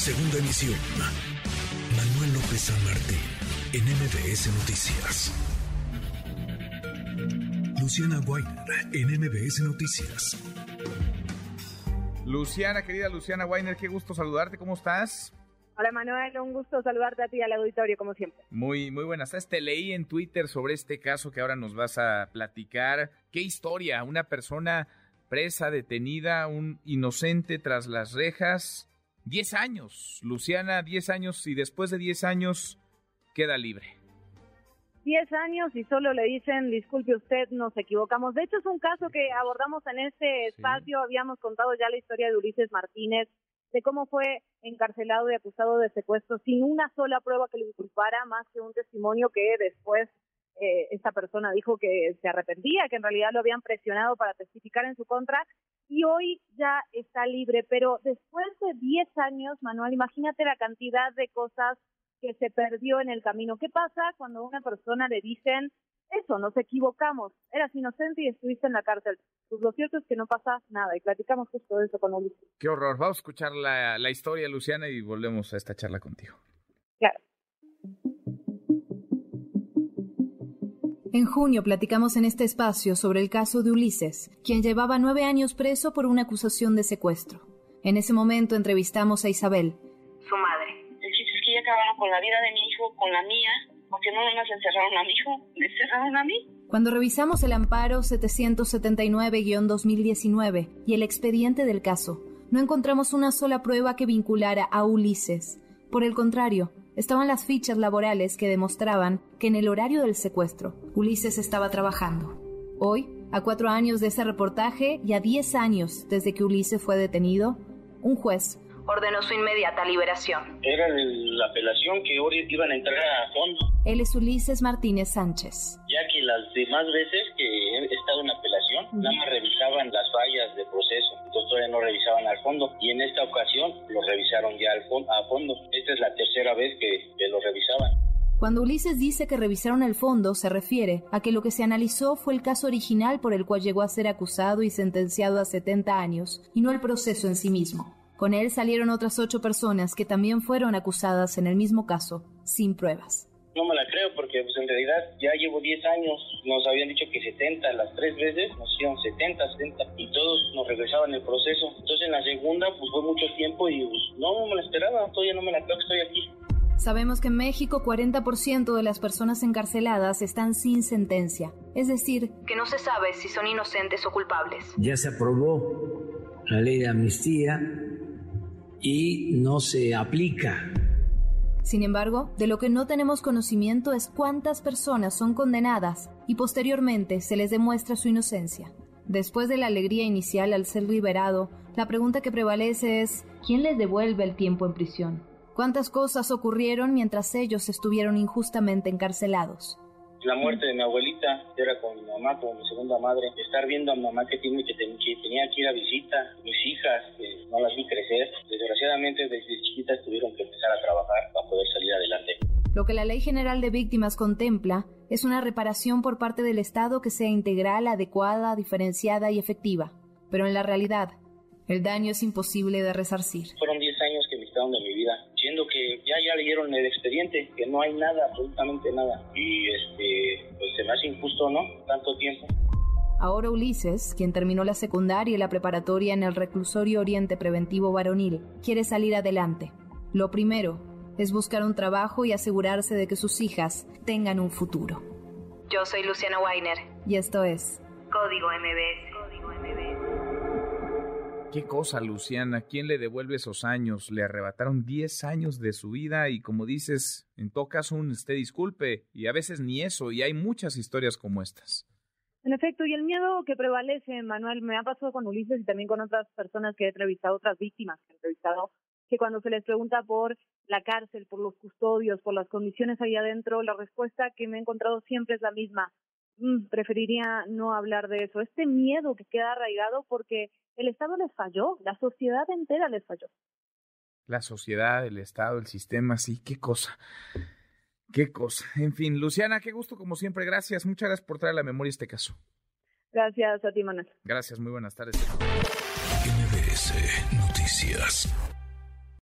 Segunda emisión. Manuel López San Martín, en MBS Noticias. Luciana Weiner, en MBS Noticias. Luciana, querida Luciana Weiner, qué gusto saludarte, ¿cómo estás? Hola Manuel, un gusto saludarte a ti y al auditorio, como siempre. Muy, muy buenas tardes. Te leí en Twitter sobre este caso que ahora nos vas a platicar. ¿Qué historia? Una persona presa, detenida, un inocente tras las rejas. Diez años, Luciana, diez años y después de diez años queda libre. Diez años y solo le dicen, disculpe usted, nos equivocamos. De hecho, es un caso que abordamos en este espacio. Habíamos contado ya la historia de Ulises Martínez, de cómo fue encarcelado y acusado de secuestro sin una sola prueba que lo inculpara, más que un testimonio que después eh, esta persona dijo que se arrepentía, que en realidad lo habían presionado para testificar en su contra y hoy ya está libre. Pero después de 10 años, Manuel, imagínate la cantidad de cosas que se perdió en el camino. ¿Qué pasa cuando a una persona le dicen, eso, nos equivocamos, eras inocente y estuviste en la cárcel? Pues lo cierto es que no pasa nada y platicamos justo de eso con Ulises. Qué horror. Vamos a escuchar la, la historia, Luciana, y volvemos a esta charla contigo. En junio platicamos en este espacio sobre el caso de Ulises, quien llevaba nueve años preso por una acusación de secuestro. En ese momento entrevistamos a Isabel, su madre. El chiste es que ya acabaron con la vida de mi hijo, con la mía, porque no nomás encerraron a mi hijo, me encerraron a mí. Cuando revisamos el amparo 779-2019 y el expediente del caso, no encontramos una sola prueba que vinculara a Ulises. Por el contrario, estaban las fichas laborales que demostraban que en el horario del secuestro, Ulises estaba trabajando. Hoy, a cuatro años de ese reportaje y a diez años desde que Ulises fue detenido, un juez ordenó su inmediata liberación. Era la apelación que hoy iban a entrar a fondo. Él es Ulises Martínez Sánchez. Ya que las demás veces que he estado en apelación, nada más revisaban las fallas de proceso, entonces todavía no revisaban al fondo. Y en esta ocasión lo revisaron ya al fondo, a fondo. Esta es la tercera vez que, que lo revisaban. Cuando Ulises dice que revisaron el fondo, se refiere a que lo que se analizó fue el caso original por el cual llegó a ser acusado y sentenciado a 70 años, y no el proceso en sí mismo. Con él salieron otras ocho personas que también fueron acusadas en el mismo caso, sin pruebas. No me la creo porque pues en realidad ya llevo 10 años, nos habían dicho que 70, las tres veces nos hicieron 70, 70 y todos nos regresaban el proceso. Entonces en la segunda pues fue mucho tiempo y pues, no, no me la esperaba, todavía no me la creo que estoy aquí. Sabemos que en México 40% de las personas encarceladas están sin sentencia, es decir, que no se sabe si son inocentes o culpables. Ya se aprobó la ley de amnistía y no se aplica. Sin embargo, de lo que no tenemos conocimiento es cuántas personas son condenadas y posteriormente se les demuestra su inocencia. Después de la alegría inicial al ser liberado, la pregunta que prevalece es ¿quién les devuelve el tiempo en prisión? ¿Cuántas cosas ocurrieron mientras ellos estuvieron injustamente encarcelados? la muerte de mi abuelita, era con mi mamá, con mi segunda madre, estar viendo a mi mamá que, tiene, que, tenía que ir a visita, mis hijas, que no las vi crecer, desgraciadamente desde chiquitas tuvieron que empezar a trabajar para poder salir adelante. Lo que la Ley General de Víctimas contempla es una reparación por parte del Estado que sea integral, adecuada, diferenciada y efectiva. Pero en la realidad, el daño es imposible de resarcir. Fueron 10 años que me quitaron de mi vida, siendo que ya ya leyeron el expediente, que no hay nada, absolutamente nada. Y este, pues se me hace injusto, ¿no? Tanto tiempo. Ahora Ulises, quien terminó la secundaria y la preparatoria en el reclusorio Oriente Preventivo Varonil, quiere salir adelante. Lo primero es buscar un trabajo y asegurarse de que sus hijas tengan un futuro. Yo soy Luciana Weiner y esto es Código MBS. Código MBS. Qué cosa, Luciana, ¿quién le devuelve esos años? Le arrebataron 10 años de su vida y como dices, en todo caso un usted disculpe y a veces ni eso y hay muchas historias como estas. En efecto, y el miedo que prevalece, Manuel, me ha pasado con Ulises y también con otras personas que he entrevistado, otras víctimas que he entrevistado, que cuando se les pregunta por la cárcel, por los custodios, por las condiciones ahí adentro, la respuesta que me he encontrado siempre es la misma. Mm, preferiría no hablar de eso. Este miedo que queda arraigado porque el Estado les falló, la sociedad entera les falló. La sociedad, el Estado, el sistema, sí, qué cosa. Qué cosa. En fin, Luciana, qué gusto como siempre. Gracias. Muchas gracias por traer a la memoria este caso. Gracias a ti, Manuel. Gracias, muy buenas tardes. MBS Noticias.